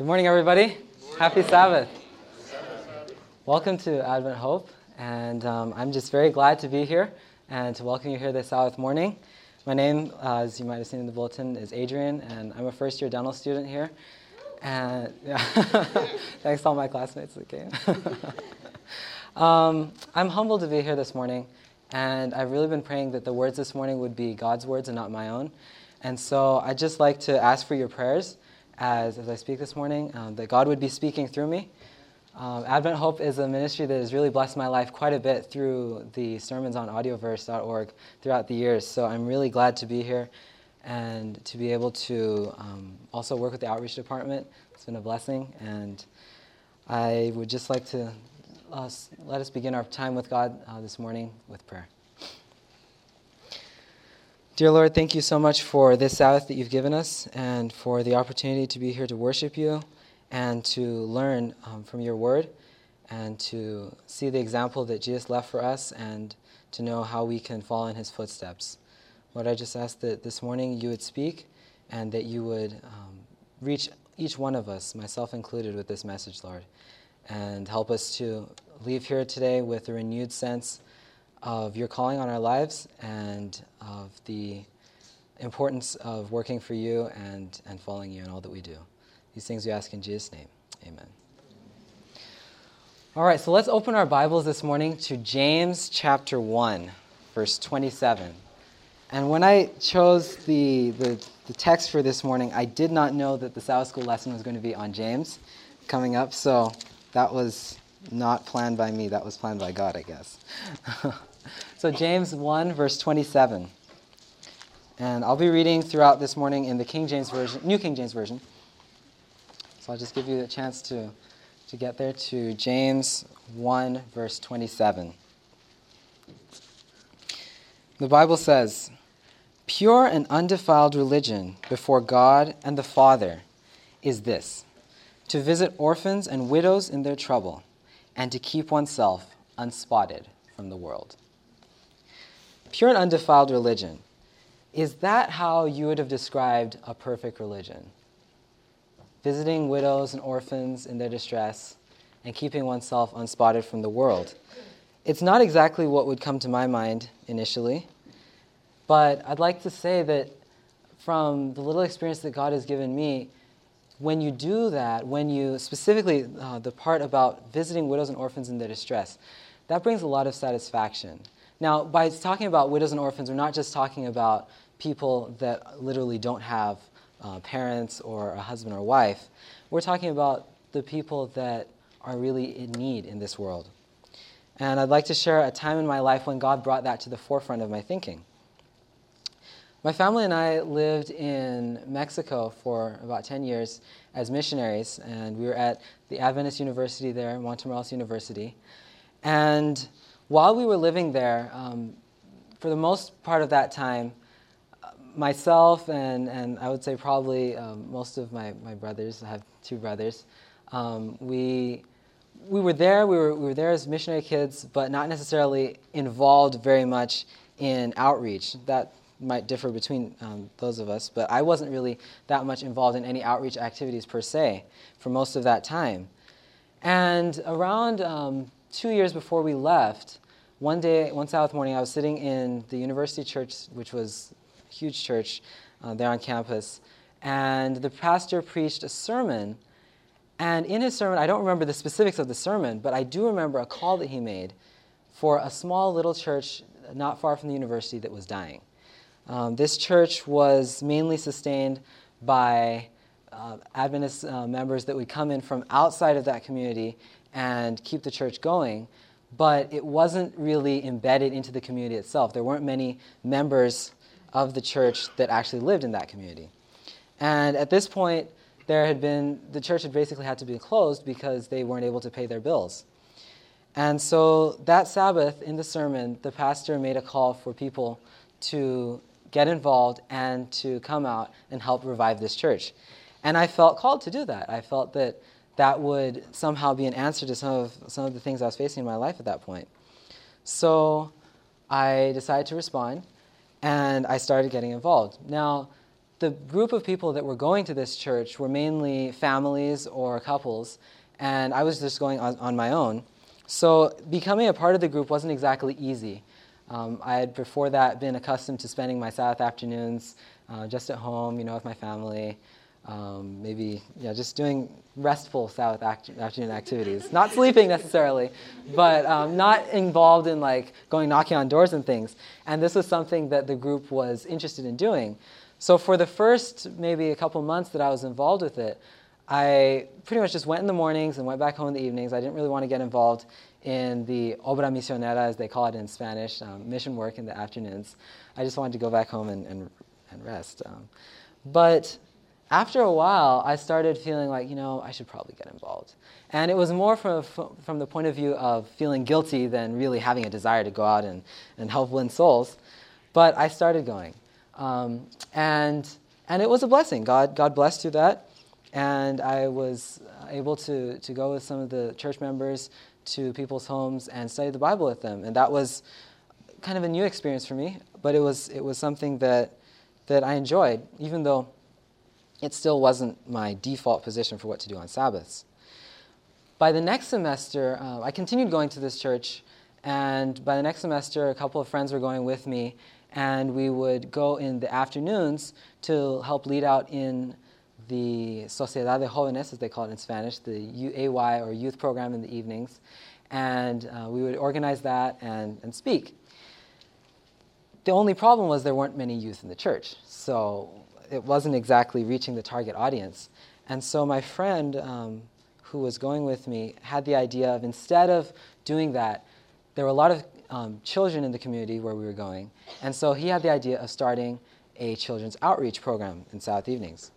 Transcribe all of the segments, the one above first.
Good morning, everybody. Happy Sabbath. Welcome to Advent Hope, and um, I'm just very glad to be here and to welcome you here this Sabbath morning. My name, uh, as you might have seen in the bulletin, is Adrien, and I'm a first year dental student here. And yeah, thanks to all my classmates that came. um, I'm humbled to be here this morning, and I've really been praying that the words this morning would be God's words and not my own. And so I'd just like to ask for your prayers as, as I speak this morning, um, that God would be speaking through me. Um, Advent Hope is a ministry that has really blessed my life quite a bit through the sermons on audioverse.org throughout the years. So I'm really glad to be here and to be able to um, also work with the outreach department. It's been a blessing. And I would just like to uh, let us begin our time with God uh, this morning with prayer. Dear Lord, thank you so much for this Sabbath that you've given us and for the opportunity to be here to worship you and to learn um, from your word and to see the example that Jesus left for us and to know how we can follow in his footsteps. Lord, I just ask that this morning you would speak and that you would um, reach each one of us, myself included, with this message, Lord, and help us to leave here today with a renewed sense of your calling on our lives and of the importance of working for you and, and following you in all that we do. These things we ask in Jesus' name. Amen. All right, so let's open our Bibles this morning to James chapter 1, verse 27. And when I chose the, the, the text for this morning, I did not know that the Sabbath School lesson was going to be on James coming up, so that was not planned by me. That was planned by God, I guess. So, James 1, verse 27. And I'll be reading throughout this morning in the King James Version, New King James Version. So I'll just give you a chance to, to get there to James 1, verse 27. The Bible says, Pure and undefiled religion before God and the Father is this to visit orphans and widows in their trouble, and to keep oneself unspotted from the world pure and undefiled religion. Is that how you would have described a perfect religion? Visiting widows and orphans in their distress and keeping oneself unspotted from the world. It's not exactly what would come to my mind initially, but I'd like to say that from the little experience that God has given me, when you do that, when you specifically uh, the part about visiting widows and orphans in their distress, that brings a lot of satisfaction. Now, by talking about widows and orphans, we're not just talking about people that literally don't have uh, parents or a husband or wife. We're talking about the people that are really in need in this world. And I'd like to share a time in my life when God brought that to the forefront of my thinking. My family and I lived in Mexico for about 10 years as missionaries, and we were at the Adventist University there, Montemorelos University. And while we were living there, um, for the most part of that time, myself and, and I would say probably um, most of my, my brothers, I have two brothers, um, we, we were there, we were, we were there as missionary kids, but not necessarily involved very much in outreach. That might differ between um, those of us, but I wasn't really that much involved in any outreach activities per se for most of that time. And around um, two years before we left, one day, one Sabbath morning, I was sitting in the university church, which was a huge church uh, there on campus, and the pastor preached a sermon. And in his sermon, I don't remember the specifics of the sermon, but I do remember a call that he made for a small little church not far from the university that was dying. Um, this church was mainly sustained by uh, Adventist uh, members that would come in from outside of that community and keep the church going, but it wasn't really embedded into the community itself. There weren't many members of the church that actually lived in that community. And at this point, there had been, the church had basically had to be closed because they weren't able to pay their bills. And so that Sabbath in the sermon, the pastor made a call for people to get involved and to come out and help revive this church. And I felt called to do that. I felt that that would somehow be an answer to some of, some of the things I was facing in my life at that point. So I decided to respond and I started getting involved. Now, the group of people that were going to this church were mainly families or couples, and I was just going on, on my own. So becoming a part of the group wasn't exactly easy. Um, I had before that been accustomed to spending my Sabbath afternoons uh, just at home, you know, with my family. Um, maybe yeah, just doing restful Sabbath act- afternoon activities. Not sleeping necessarily, but um, not involved in like going knocking on doors and things. And this was something that the group was interested in doing. So for the first maybe a couple months that I was involved with it, I pretty much just went in the mornings and went back home in the evenings. I didn't really want to get involved in the obra misionera, as they call it in Spanish, um, mission work in the afternoons. I just wanted to go back home and, and, and rest. Um, but after a while, I started feeling like, you know, I should probably get involved. And it was more from, from the point of view of feeling guilty than really having a desire to go out and, and help win souls. But I started going. Um, and, and it was a blessing. God, God blessed through that and I was able to, to go with some of the church members to people's homes and study the Bible with them. And that was kind of a new experience for me, but it was, it was something that, that I enjoyed, even though it still wasn't my default position for what to do on Sabbaths. By the next semester, uh, I continued going to this church, and by the next semester, a couple of friends were going with me, and we would go in the afternoons to help lead out in the Sociedad de Jóvenes, as they call it in Spanish, the UAY or youth program in the evenings. And uh, we would organize that and, and speak. The only problem was there weren't many youth in the church, so it wasn't exactly reaching the target audience. And so my friend um, who was going with me had the idea of instead of doing that, there were a lot of um, children in the community where we were going. And so he had the idea of starting a children's outreach program in South Evenings.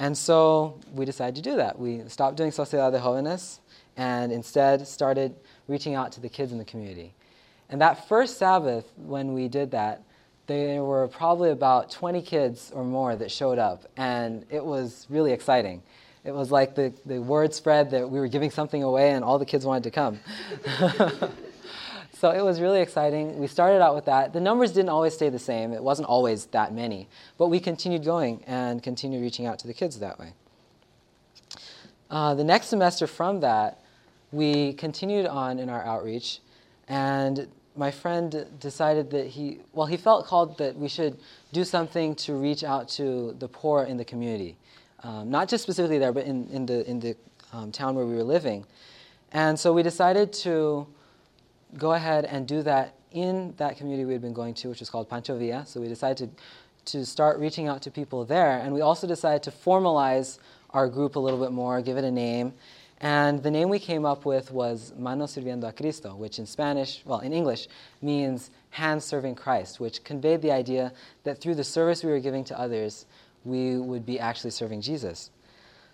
And so we decided to do that. We stopped doing Sociedad de Jóvenes and instead started reaching out to the kids in the community. And that first Sabbath, when we did that, there were probably about 20 kids or more that showed up, and it was really exciting. It was like the, the word spread that we were giving something away, and all the kids wanted to come. So it was really exciting. We started out with that. The numbers didn't always stay the same, it wasn't always that many. But we continued going and continued reaching out to the kids that way. Uh, the next semester from that, we continued on in our outreach, and my friend decided that he, well, he felt called that we should do something to reach out to the poor in the community. Um, not just specifically there, but in, in the, in the um, town where we were living. And so we decided to go ahead and do that in that community we had been going to, which is called Pancho Villa. So we decided to, to start reaching out to people there. And we also decided to formalize our group a little bit more, give it a name. And the name we came up with was Mano Sirviendo a Cristo, which in Spanish, well, in English, means hands serving Christ, which conveyed the idea that through the service we were giving to others, we would be actually serving Jesus.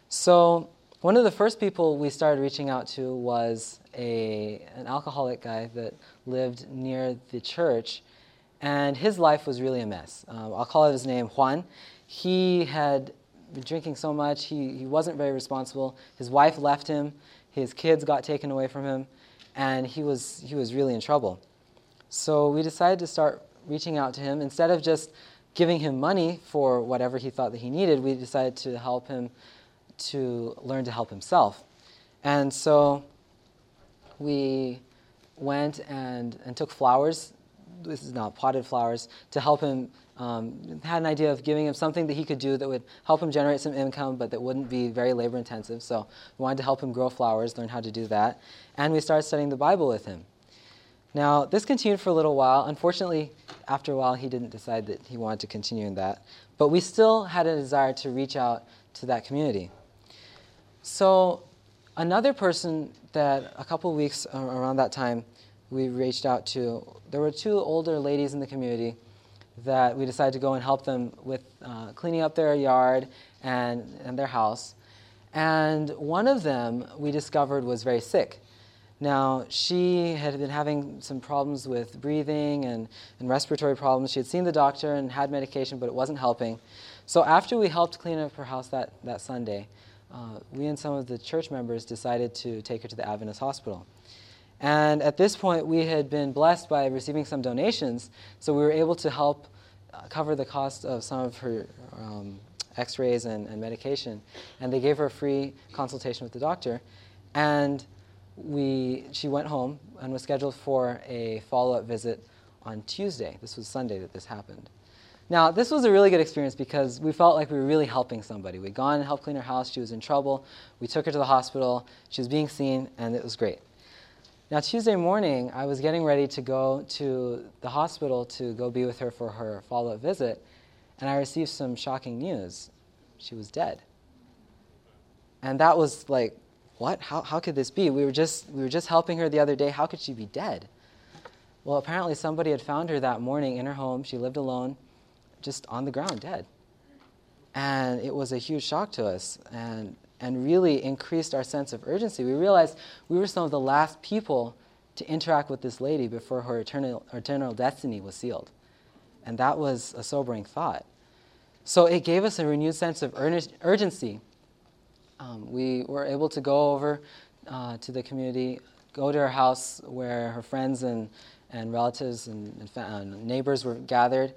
So one of the first people we started reaching out to was a, an alcoholic guy that lived near the church, and his life was really a mess. Um, I'll call his name Juan. He had been drinking so much, he, he wasn't very responsible. His wife left him, his kids got taken away from him, and he was, he was really in trouble. So we decided to start reaching out to him. Instead of just giving him money for whatever he thought that he needed, we decided to help him to learn to help himself. And so we went and, and took flowers, this is now potted flowers, to help him. Um, had an idea of giving him something that he could do that would help him generate some income, but that wouldn't be very labor intensive. So we wanted to help him grow flowers, learn how to do that. And we started studying the Bible with him. Now, this continued for a little while. Unfortunately, after a while, he didn't decide that he wanted to continue in that. But we still had a desire to reach out to that community. So another person that a couple weeks around that time we reached out to, there were two older ladies in the community that we decided to go and help them with uh, cleaning up their yard and, and their house. And one of them we discovered was very sick. Now, she had been having some problems with breathing and, and respiratory problems. She had seen the doctor and had medication, but it wasn't helping. So, after we helped clean up her house that, that Sunday, uh, we and some of the church members decided to take her to the Adventist hospital. And at this point, we had been blessed by receiving some donations, so we were able to help uh, cover the cost of some of her um, x rays and, and medication. And they gave her a free consultation with the doctor. And we, she went home and was scheduled for a follow up visit on Tuesday. This was Sunday that this happened. Now, this was a really good experience because we felt like we were really helping somebody. We'd gone and helped clean her house. She was in trouble. We took her to the hospital. She was being seen, and it was great. Now, Tuesday morning, I was getting ready to go to the hospital to go be with her for her follow up visit, and I received some shocking news. She was dead. And that was like, what? How, how could this be? We were, just, we were just helping her the other day. How could she be dead? Well, apparently, somebody had found her that morning in her home. She lived alone, just on the ground, dead. And it was a huge shock to us. And and really increased our sense of urgency. We realized we were some of the last people to interact with this lady before her eternal, her eternal destiny was sealed. And that was a sobering thought. So it gave us a renewed sense of urgency. Um, we were able to go over uh, to the community, go to her house where her friends and, and relatives and, and, and neighbors were gathered,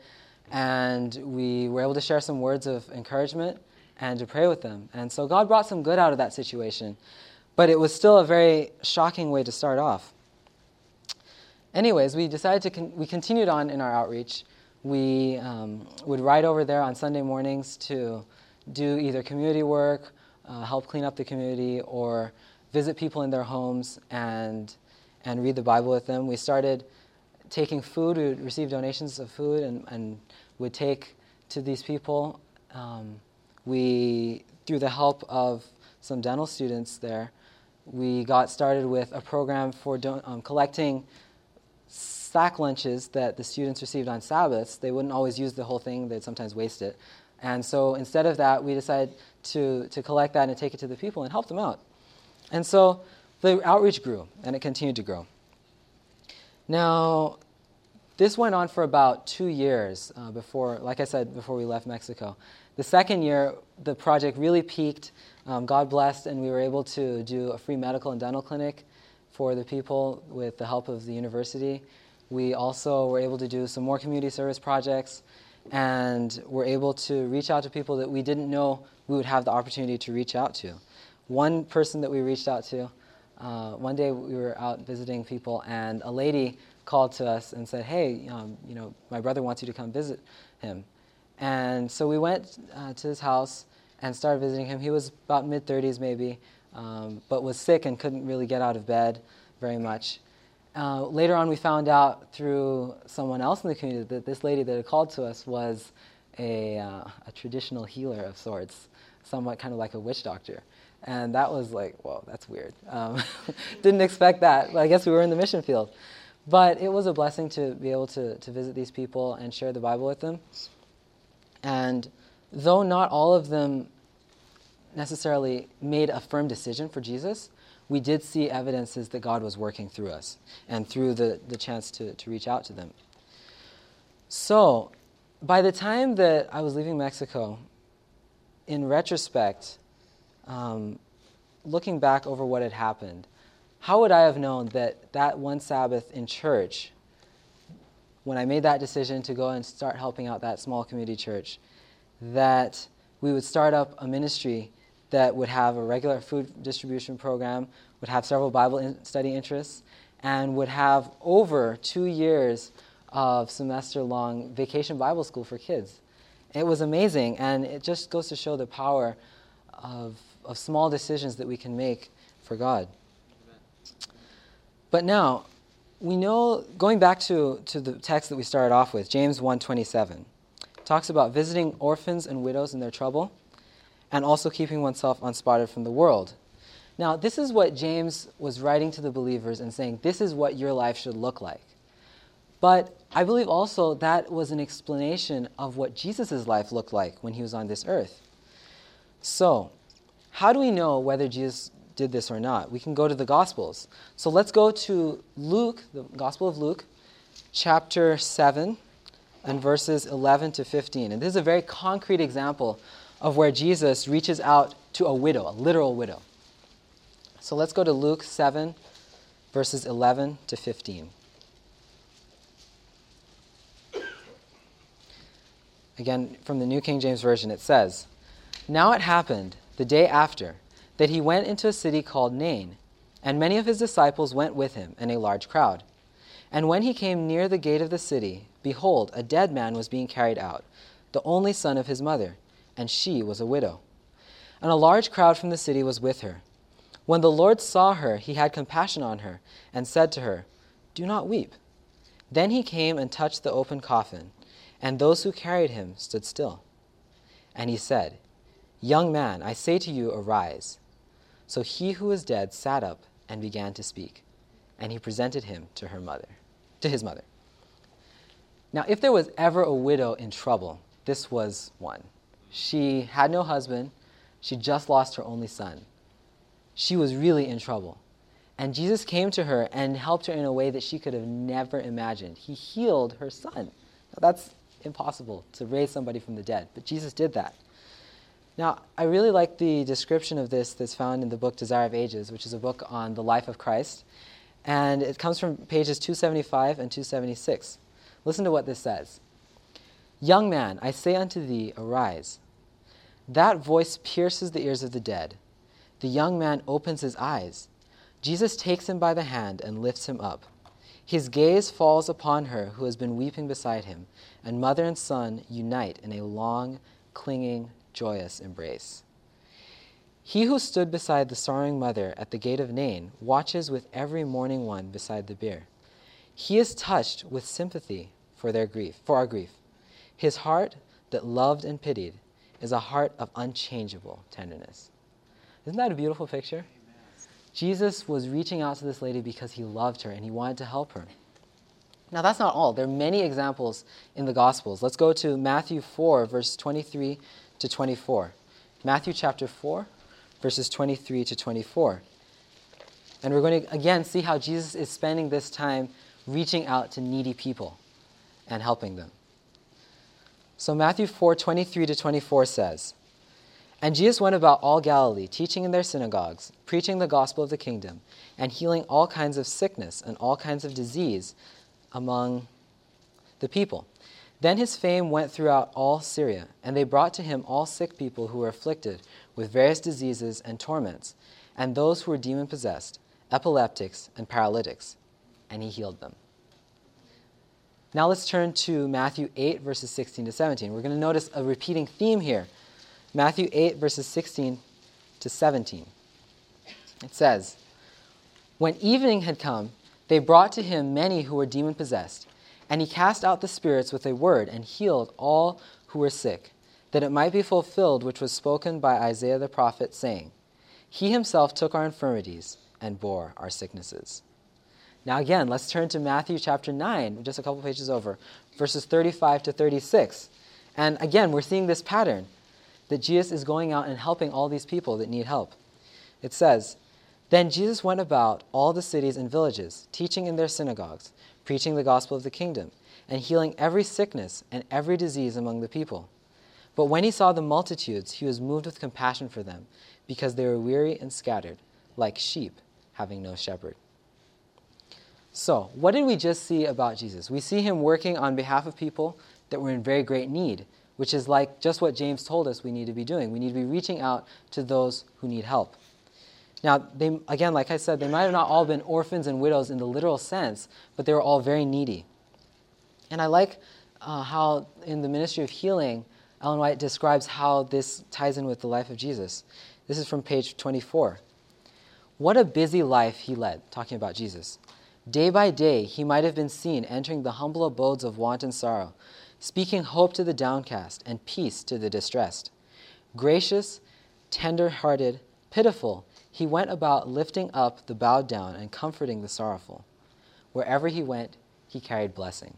and we were able to share some words of encouragement and to pray with them. And so God brought some good out of that situation. But it was still a very shocking way to start off. Anyways, we decided to, con- we continued on in our outreach. We um, would ride over there on Sunday mornings to do either community work, uh, help clean up the community, or visit people in their homes and, and read the Bible with them. We started taking food, we would receive donations of food and, and would take to these people. Um, we, through the help of some dental students there, we got started with a program for um, collecting sack lunches that the students received on Sabbaths. They wouldn't always use the whole thing, they'd sometimes waste it. And so instead of that, we decided to, to collect that and take it to the people and help them out. And so the outreach grew, and it continued to grow. Now, this went on for about two years uh, before, like I said, before we left Mexico. The second year, the project really peaked. Um, God blessed, and we were able to do a free medical and dental clinic for the people with the help of the university. We also were able to do some more community service projects and were able to reach out to people that we didn't know we would have the opportunity to reach out to. One person that we reached out to, uh, one day we were out visiting people, and a lady called to us and said, "Hey, um, you know, my brother wants you to come visit him." And so we went uh, to his house and started visiting him. He was about mid 30s, maybe, um, but was sick and couldn't really get out of bed very much. Uh, later on, we found out through someone else in the community that this lady that had called to us was a, uh, a traditional healer of sorts, somewhat kind of like a witch doctor. And that was like, whoa, that's weird. Um, didn't expect that, but I guess we were in the mission field. But it was a blessing to be able to, to visit these people and share the Bible with them. And though not all of them necessarily made a firm decision for Jesus, we did see evidences that God was working through us and through the, the chance to, to reach out to them. So, by the time that I was leaving Mexico, in retrospect, um, looking back over what had happened, how would I have known that that one Sabbath in church when I made that decision to go and start helping out that small community church, that we would start up a ministry that would have a regular food distribution program, would have several Bible study interests, and would have over two years of semester long vacation Bible school for kids. It was amazing, and it just goes to show the power of, of small decisions that we can make for God. But now, we know, going back to, to the text that we started off with, James 1.27, talks about visiting orphans and widows in their trouble and also keeping oneself unspotted from the world. Now, this is what James was writing to the believers and saying, this is what your life should look like. But I believe also that was an explanation of what Jesus' life looked like when he was on this earth. So, how do we know whether Jesus did this or not. We can go to the Gospels. So let's go to Luke, the Gospel of Luke, chapter 7, and verses 11 to 15. And this is a very concrete example of where Jesus reaches out to a widow, a literal widow. So let's go to Luke 7, verses 11 to 15. Again, from the New King James Version, it says, Now it happened, the day after, that he went into a city called Nain, and many of his disciples went with him, and a large crowd. And when he came near the gate of the city, behold, a dead man was being carried out, the only son of his mother, and she was a widow. And a large crowd from the city was with her. When the Lord saw her, he had compassion on her, and said to her, Do not weep. Then he came and touched the open coffin, and those who carried him stood still. And he said, Young man, I say to you, arise. So he who was dead sat up and began to speak, and he presented him to her mother, to his mother. Now, if there was ever a widow in trouble, this was one. She had no husband, she just lost her only son. She was really in trouble. And Jesus came to her and helped her in a way that she could have never imagined. He healed her son. Now, that's impossible to raise somebody from the dead, but Jesus did that. Now, I really like the description of this that's found in the book Desire of Ages, which is a book on the life of Christ. And it comes from pages 275 and 276. Listen to what this says Young man, I say unto thee, arise. That voice pierces the ears of the dead. The young man opens his eyes. Jesus takes him by the hand and lifts him up. His gaze falls upon her who has been weeping beside him, and mother and son unite in a long, clinging, joyous embrace. He who stood beside the sorrowing mother at the gate of Nain watches with every mourning one beside the bier. He is touched with sympathy for their grief, for our grief. His heart that loved and pitied is a heart of unchangeable tenderness. Isn't that a beautiful picture? Jesus was reaching out to this lady because he loved her and he wanted to help her. Now, that's not all. There are many examples in the Gospels. Let's go to Matthew 4, verse 23 to 24. Matthew chapter 4, verses 23 to 24. And we're going to again see how Jesus is spending this time reaching out to needy people and helping them. So Matthew 4, 23 to 24 says, And Jesus went about all Galilee, teaching in their synagogues, preaching the gospel of the kingdom, and healing all kinds of sickness and all kinds of disease among the people. Then his fame went throughout all Syria, and they brought to him all sick people who were afflicted with various diseases and torments, and those who were demon possessed, epileptics, and paralytics, and he healed them. Now let's turn to Matthew 8, verses 16 to 17. We're going to notice a repeating theme here. Matthew 8, verses 16 to 17. It says, When evening had come, they brought to him many who were demon possessed and he cast out the spirits with a word and healed all who were sick, that it might be fulfilled which was spoken by Isaiah the prophet, saying, He himself took our infirmities and bore our sicknesses. Now, again, let's turn to Matthew chapter 9, just a couple pages over, verses 35 to 36. And again, we're seeing this pattern that Jesus is going out and helping all these people that need help. It says, Then Jesus went about all the cities and villages, teaching in their synagogues preaching the gospel of the kingdom, and healing every sickness and every disease among the people. But when he saw the multitudes, he was moved with compassion for them, because they were weary and scattered, like sheep having no shepherd. So, what did we just see about Jesus? We see him working on behalf of people that were in very great need, which is like just what James told us we need to be doing. We need to be reaching out to those who need help. Now, they, again, like I said, they might have not all been orphans and widows in the literal sense, but they were all very needy. And I like uh, how in the ministry of healing, Ellen White describes how this ties in with the life of Jesus. This is from page 24. What a busy life he led, talking about Jesus. Day by day, he might have been seen entering the humble abodes of want and sorrow, speaking hope to the downcast and peace to the distressed. Gracious, tender hearted, pitiful, he went about lifting up the bowed down and comforting the sorrowful. Wherever he went, he carried blessing.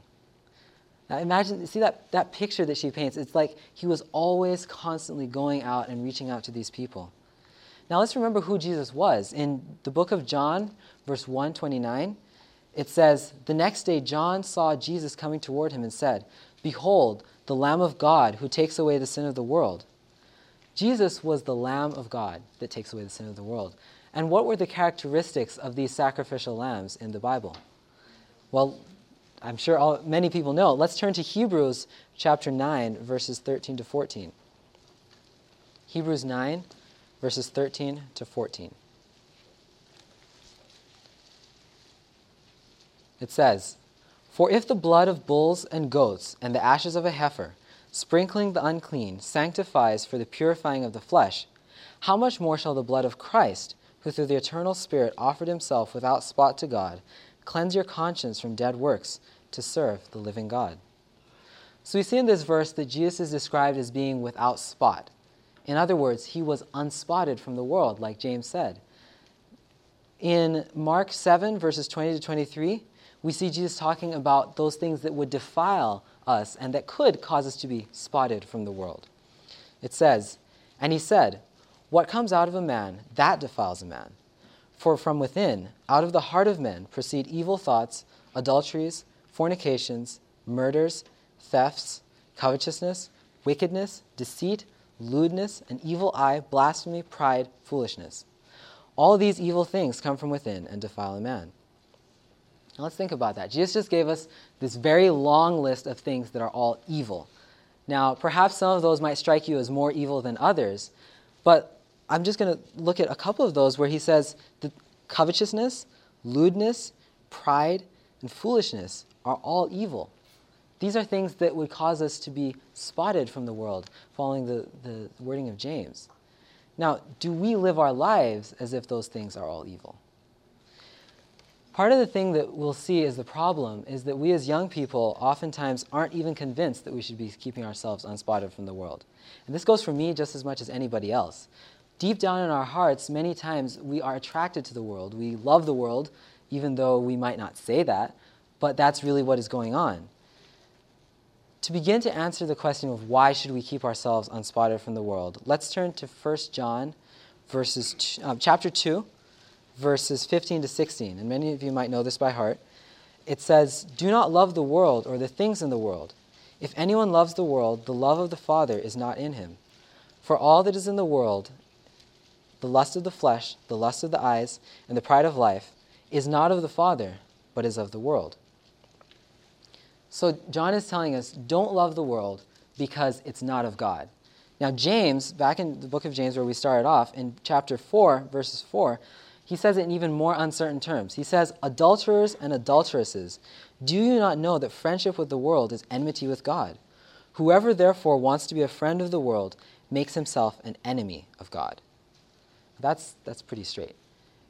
Now imagine, see that, that picture that she paints? It's like he was always constantly going out and reaching out to these people. Now let's remember who Jesus was. In the book of John, verse 129, it says, The next day John saw Jesus coming toward him and said, Behold, the Lamb of God who takes away the sin of the world. Jesus was the Lamb of God that takes away the sin of the world. And what were the characteristics of these sacrificial lambs in the Bible? Well, I'm sure all, many people know. Let's turn to Hebrews chapter 9, verses 13 to 14. Hebrews 9, verses 13 to 14. It says, For if the blood of bulls and goats and the ashes of a heifer, sprinkling the unclean, sanctifies for the purifying of the flesh, how much more shall the blood of Christ, who through the eternal Spirit offered himself without spot to God, cleanse your conscience from dead works to serve the living God? So we see in this verse that Jesus is described as being without spot. In other words, he was unspotted from the world, like James said. In Mark 7, verses 20 to 23, we see Jesus talking about those things that would defile us and that could cause us to be spotted from the world. It says, And he said, What comes out of a man, that defiles a man. For from within, out of the heart of men, proceed evil thoughts, adulteries, fornications, murders, thefts, covetousness, wickedness, deceit, lewdness, an evil eye, blasphemy, pride, foolishness. All these evil things come from within and defile a man. Now let's think about that. Jesus just gave us this very long list of things that are all evil. Now, perhaps some of those might strike you as more evil than others, but I'm just going to look at a couple of those where he says that covetousness, lewdness, pride, and foolishness are all evil. These are things that would cause us to be spotted from the world, following the, the wording of James. Now, do we live our lives as if those things are all evil? Part of the thing that we'll see as the problem is that we as young people oftentimes aren't even convinced that we should be keeping ourselves unspotted from the world. And this goes for me just as much as anybody else. Deep down in our hearts, many times we are attracted to the world. We love the world, even though we might not say that, but that's really what is going on. To begin to answer the question of why should we keep ourselves unspotted from the world, let's turn to 1 John verses, um, chapter 2, verses 15 to 16, and many of you might know this by heart. It says, Do not love the world or the things in the world. If anyone loves the world, the love of the Father is not in him. For all that is in the world, the lust of the flesh, the lust of the eyes, and the pride of life, is not of the Father, but is of the world. So John is telling us don't love the world because it's not of God. Now, James, back in the book of James where we started off, in chapter 4, verses 4, he says it in even more uncertain terms. He says, Adulterers and adulteresses, do you not know that friendship with the world is enmity with God? Whoever therefore wants to be a friend of the world makes himself an enemy of God. That's, that's pretty straight.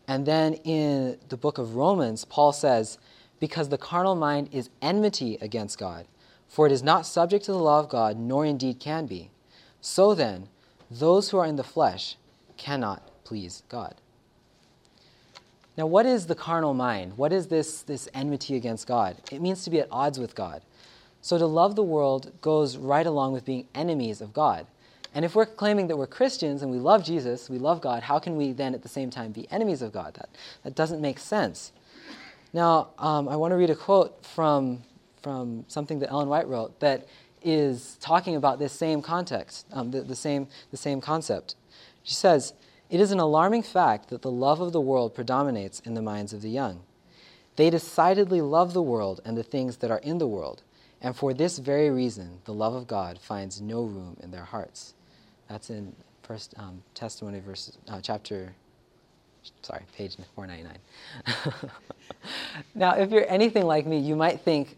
And then in the book of Romans, Paul says, Because the carnal mind is enmity against God, for it is not subject to the law of God, nor indeed can be. So then, those who are in the flesh cannot please God. Now, what is the carnal mind? What is this, this enmity against God? It means to be at odds with God. So to love the world goes right along with being enemies of God. And if we're claiming that we're Christians and we love Jesus, we love God, how can we then at the same time be enemies of God? That, that doesn't make sense. Now, um, I want to read a quote from, from something that Ellen White wrote that is talking about this same context, um, the, the, same, the same concept. She says, it is an alarming fact that the love of the world predominates in the minds of the young. They decidedly love the world and the things that are in the world, and for this very reason, the love of God finds no room in their hearts. That's in First um, Testimony, verse, uh, chapter, sorry, page 499. now, if you're anything like me, you might think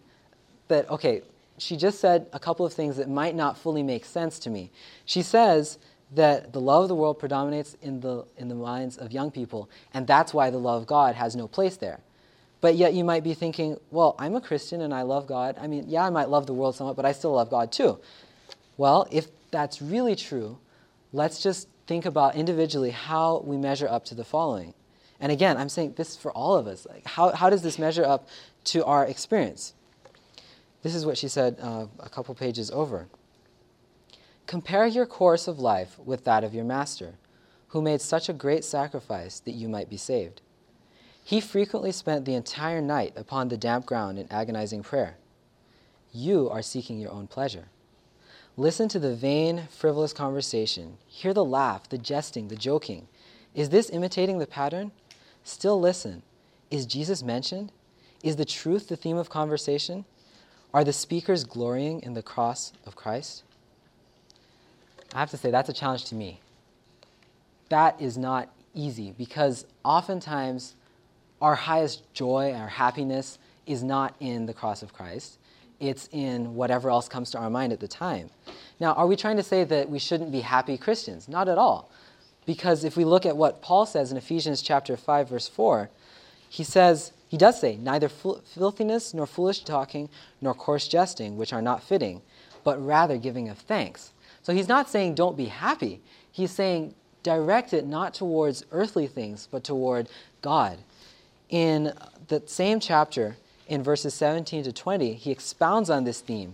that, okay, she just said a couple of things that might not fully make sense to me. She says that the love of the world predominates in the, in the minds of young people, and that's why the love of God has no place there. But yet you might be thinking, well, I'm a Christian and I love God. I mean, yeah, I might love the world somewhat, but I still love God too. Well, if that's really true, let's just think about individually how we measure up to the following. And again, I'm saying this for all of us. Like, how, how does this measure up to our experience? This is what she said uh, a couple pages over. Compare your course of life with that of your Master, who made such a great sacrifice that you might be saved. He frequently spent the entire night upon the damp ground in agonizing prayer. You are seeking your own pleasure. Listen to the vain, frivolous conversation. Hear the laugh, the jesting, the joking. Is this imitating the pattern? Still listen. Is Jesus mentioned? Is the truth the theme of conversation? Are the speakers glorying in the cross of Christ? I have to say, that's a challenge to me. That is not easy because oftentimes our highest joy, and our happiness, is not in the cross of Christ. It's in whatever else comes to our mind at the time. Now, are we trying to say that we shouldn't be happy Christians? Not at all. Because if we look at what Paul says in Ephesians chapter 5 verse 4, he says, he does say, neither filthiness nor foolish talking nor coarse jesting, which are not fitting, but rather giving of thanks. So he's not saying don't be happy. He's saying direct it not towards earthly things, but toward God. In the same chapter, in verses 17 to 20, he expounds on this theme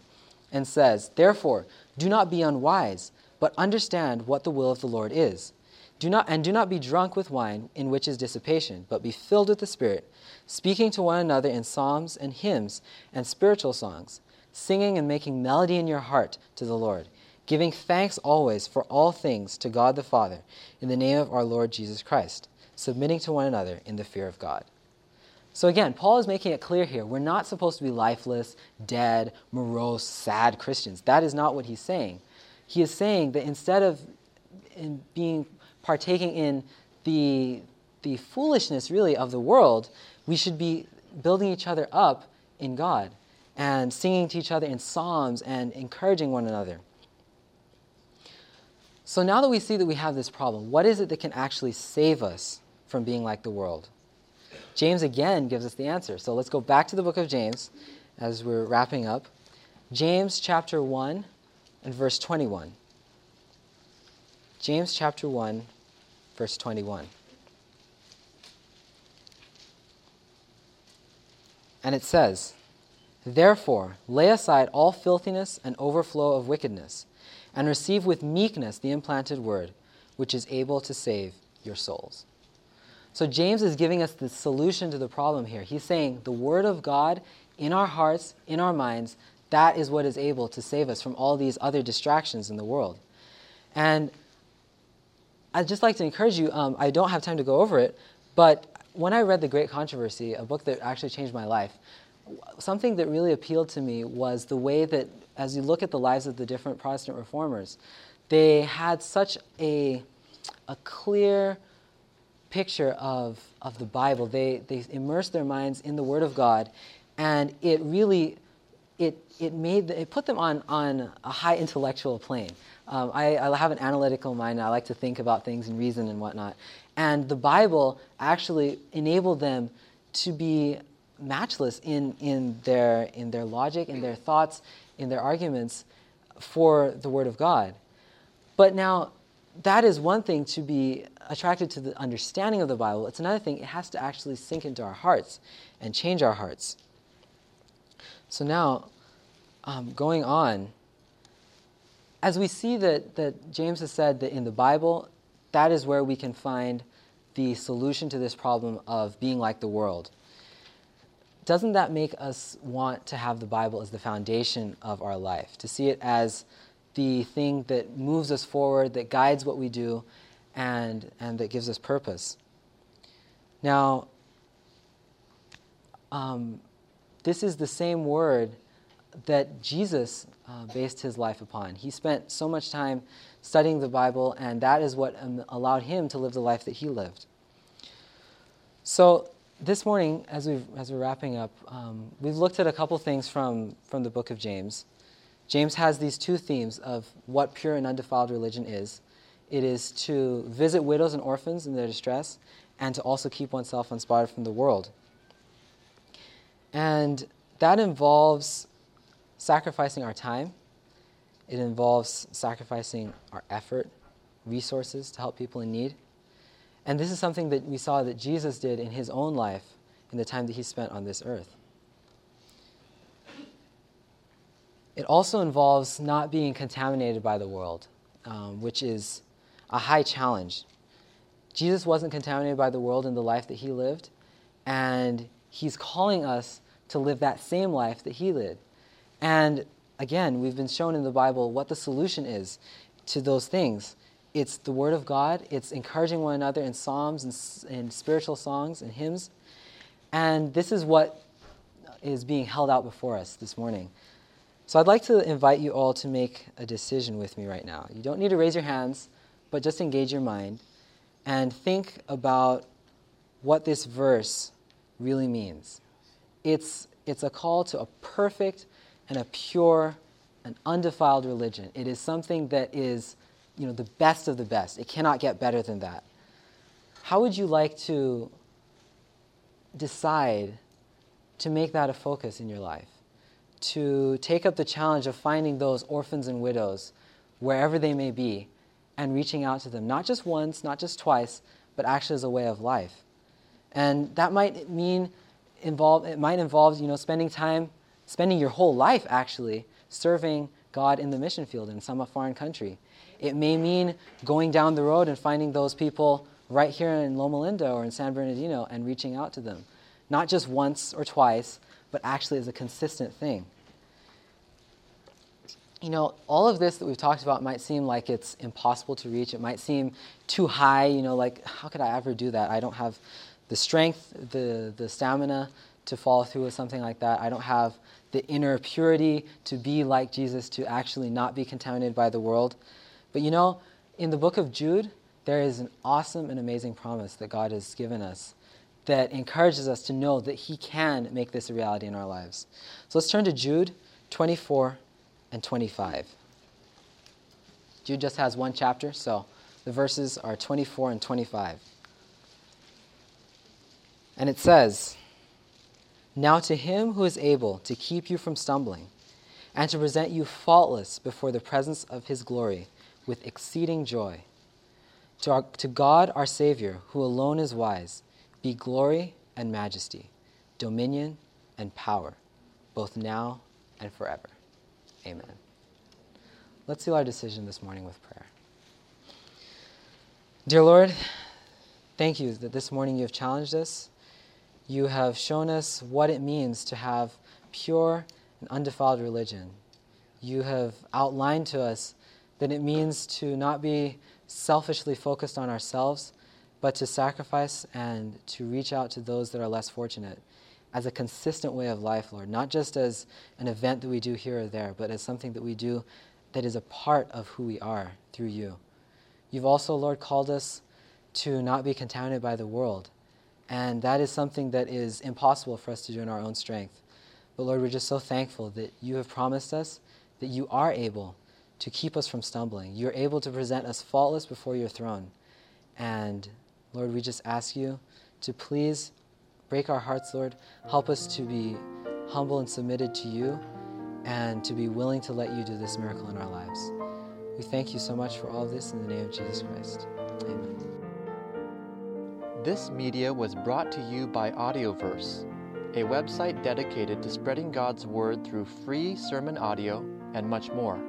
and says, Therefore, do not be unwise, but understand what the will of the Lord is. Do not, and do not be drunk with wine, in which is dissipation, but be filled with the Spirit, speaking to one another in psalms and hymns and spiritual songs, singing and making melody in your heart to the Lord, giving thanks always for all things to God the Father, in the name of our Lord Jesus Christ, submitting to one another in the fear of God. So again, Paul is making it clear here we're not supposed to be lifeless, dead, morose, sad Christians. That is not what he's saying. He is saying that instead of in being partaking in the, the foolishness really of the world, we should be building each other up in God and singing to each other in psalms and encouraging one another. So now that we see that we have this problem, what is it that can actually save us from being like the world? James again gives us the answer. So let's go back to the book of James as we're wrapping up. James chapter 1 and verse 21. James chapter 1, verse 21. And it says, Therefore, lay aside all filthiness and overflow of wickedness, and receive with meekness the implanted word, which is able to save your souls. So James is giving us the solution to the problem here. He's saying the Word of God in our hearts, in our minds, that is what is able to save us from all these other distractions in the world. And I'd just like to encourage you, um, I don't have time to go over it, but when I read The Great Controversy, a book that actually changed my life, something that really appealed to me was the way that, as you look at the lives of the different Protestant reformers, they had such a, a clear, picture of, of the Bible. They, they immersed their minds in the Word of God, and it really it, it, made, it put them on, on a high intellectual plane. Um, I, I, have an analytical mind. I like to think about things and reason and whatnot. And the Bible actually enabled them to be matchless in, in, their, in their logic, in their thoughts, in their arguments for the Word of God. But now, that is one thing to be attracted to the understanding of the Bible. It's another thing, it has to actually sink into our hearts and change our hearts. So now, um, going on, as we see that, that James has said that in the Bible, that is where we can find the solution to this problem of being like the world. Doesn't that make us want to have the Bible as the foundation of our life? To see it as the thing that moves us forward, that guides what we do, and, and that gives us purpose. Now, um, this is the same word that Jesus uh, based his life upon. He spent so much time studying the Bible, and that is what um, allowed him to live the life that he lived. So, this morning, as, we as we're wrapping up, um, we've looked at a couple things from, from the book of James. James has these two themes of what pure and undefiled religion is. It is to visit widows and orphans in their distress and to also keep oneself unspotted from the world. And that involves sacrificing our time, it involves sacrificing our effort, resources to help people in need. And this is something that we saw that Jesus did in his own life in the time that he spent on this earth. It also involves not being contaminated by the world, um, which is a high challenge. Jesus wasn't contaminated by the world in the life that he lived, and he's calling us to live that same life that he lived. And again, we've been shown in the Bible what the solution is to those things. It's the Word of God, it's encouraging one another in psalms and, and spiritual songs and hymns. And this is what is being held out before us this morning. So I'd like to invite you all to make a decision with me right now. You don't need to raise your hands, but just engage your mind and think about what this verse really means. It's, it's a call to a perfect and a pure and undefiled religion. It is something that is you know, the best of the best. It cannot get better than that. How would you like to decide to make that a focus in your life? To take up the challenge of finding those orphans and widows wherever they may be and reaching out to them, not just once, not just twice, but actually as a way of life. And that might mean involve it might involve, you know, spending time, spending your whole life actually serving God in the mission field in some foreign country. It may mean going down the road and finding those people right here in Loma Linda or in San Bernardino and reaching out to them. Not just once or twice, but actually as a consistent thing. You know, all of this that we've talked about might seem like it's impossible to reach. It might seem too high, you know, like, how could I ever do that? I don't have the strength, the, the stamina to follow through with something like that. I don't have the inner purity to be like Jesus, to actually not be contaminated by the world. But you know, in the book of Jude, there is an awesome and amazing promise that God has given us that encourages us to know that He can make this a reality in our lives. So let's turn to Jude 24 and 25. Jude just has one chapter, so the verses are 24 and 25. And it says, Now to him who is able to keep you from stumbling, and to present you faultless before the presence of his glory with exceeding joy. To, our, to God our Savior, who alone is wise, be glory and majesty, dominion and power, both now and forever. Amen. Let's seal our decision this morning with prayer. Dear Lord, thank you that this morning you have challenged us. You have shown us what it means to have pure and undefiled religion. You have outlined to us that it means to not be selfishly focused on ourselves, but to sacrifice and to reach out to those that are less fortunate as a consistent way of life, Lord, not just as an event that we do here or there, but as something that we do that is a part of who we are through you. You've also, Lord, called us to not be contaminated by the world. And that is something that is impossible for us to do in our own strength. But Lord, we're just so thankful that you have promised us that you are able to keep us from stumbling. You're able to present us faultless before your throne. And Lord, we just ask you to please break our hearts, Lord. Help us to be humble and submitted to you and to be willing to let you do this miracle in our lives. We thank you so much for all of this in the name of Jesus Christ. Amen. This media was brought to you by Audioverse, a website dedicated to spreading God's Word through free sermon audio and much more.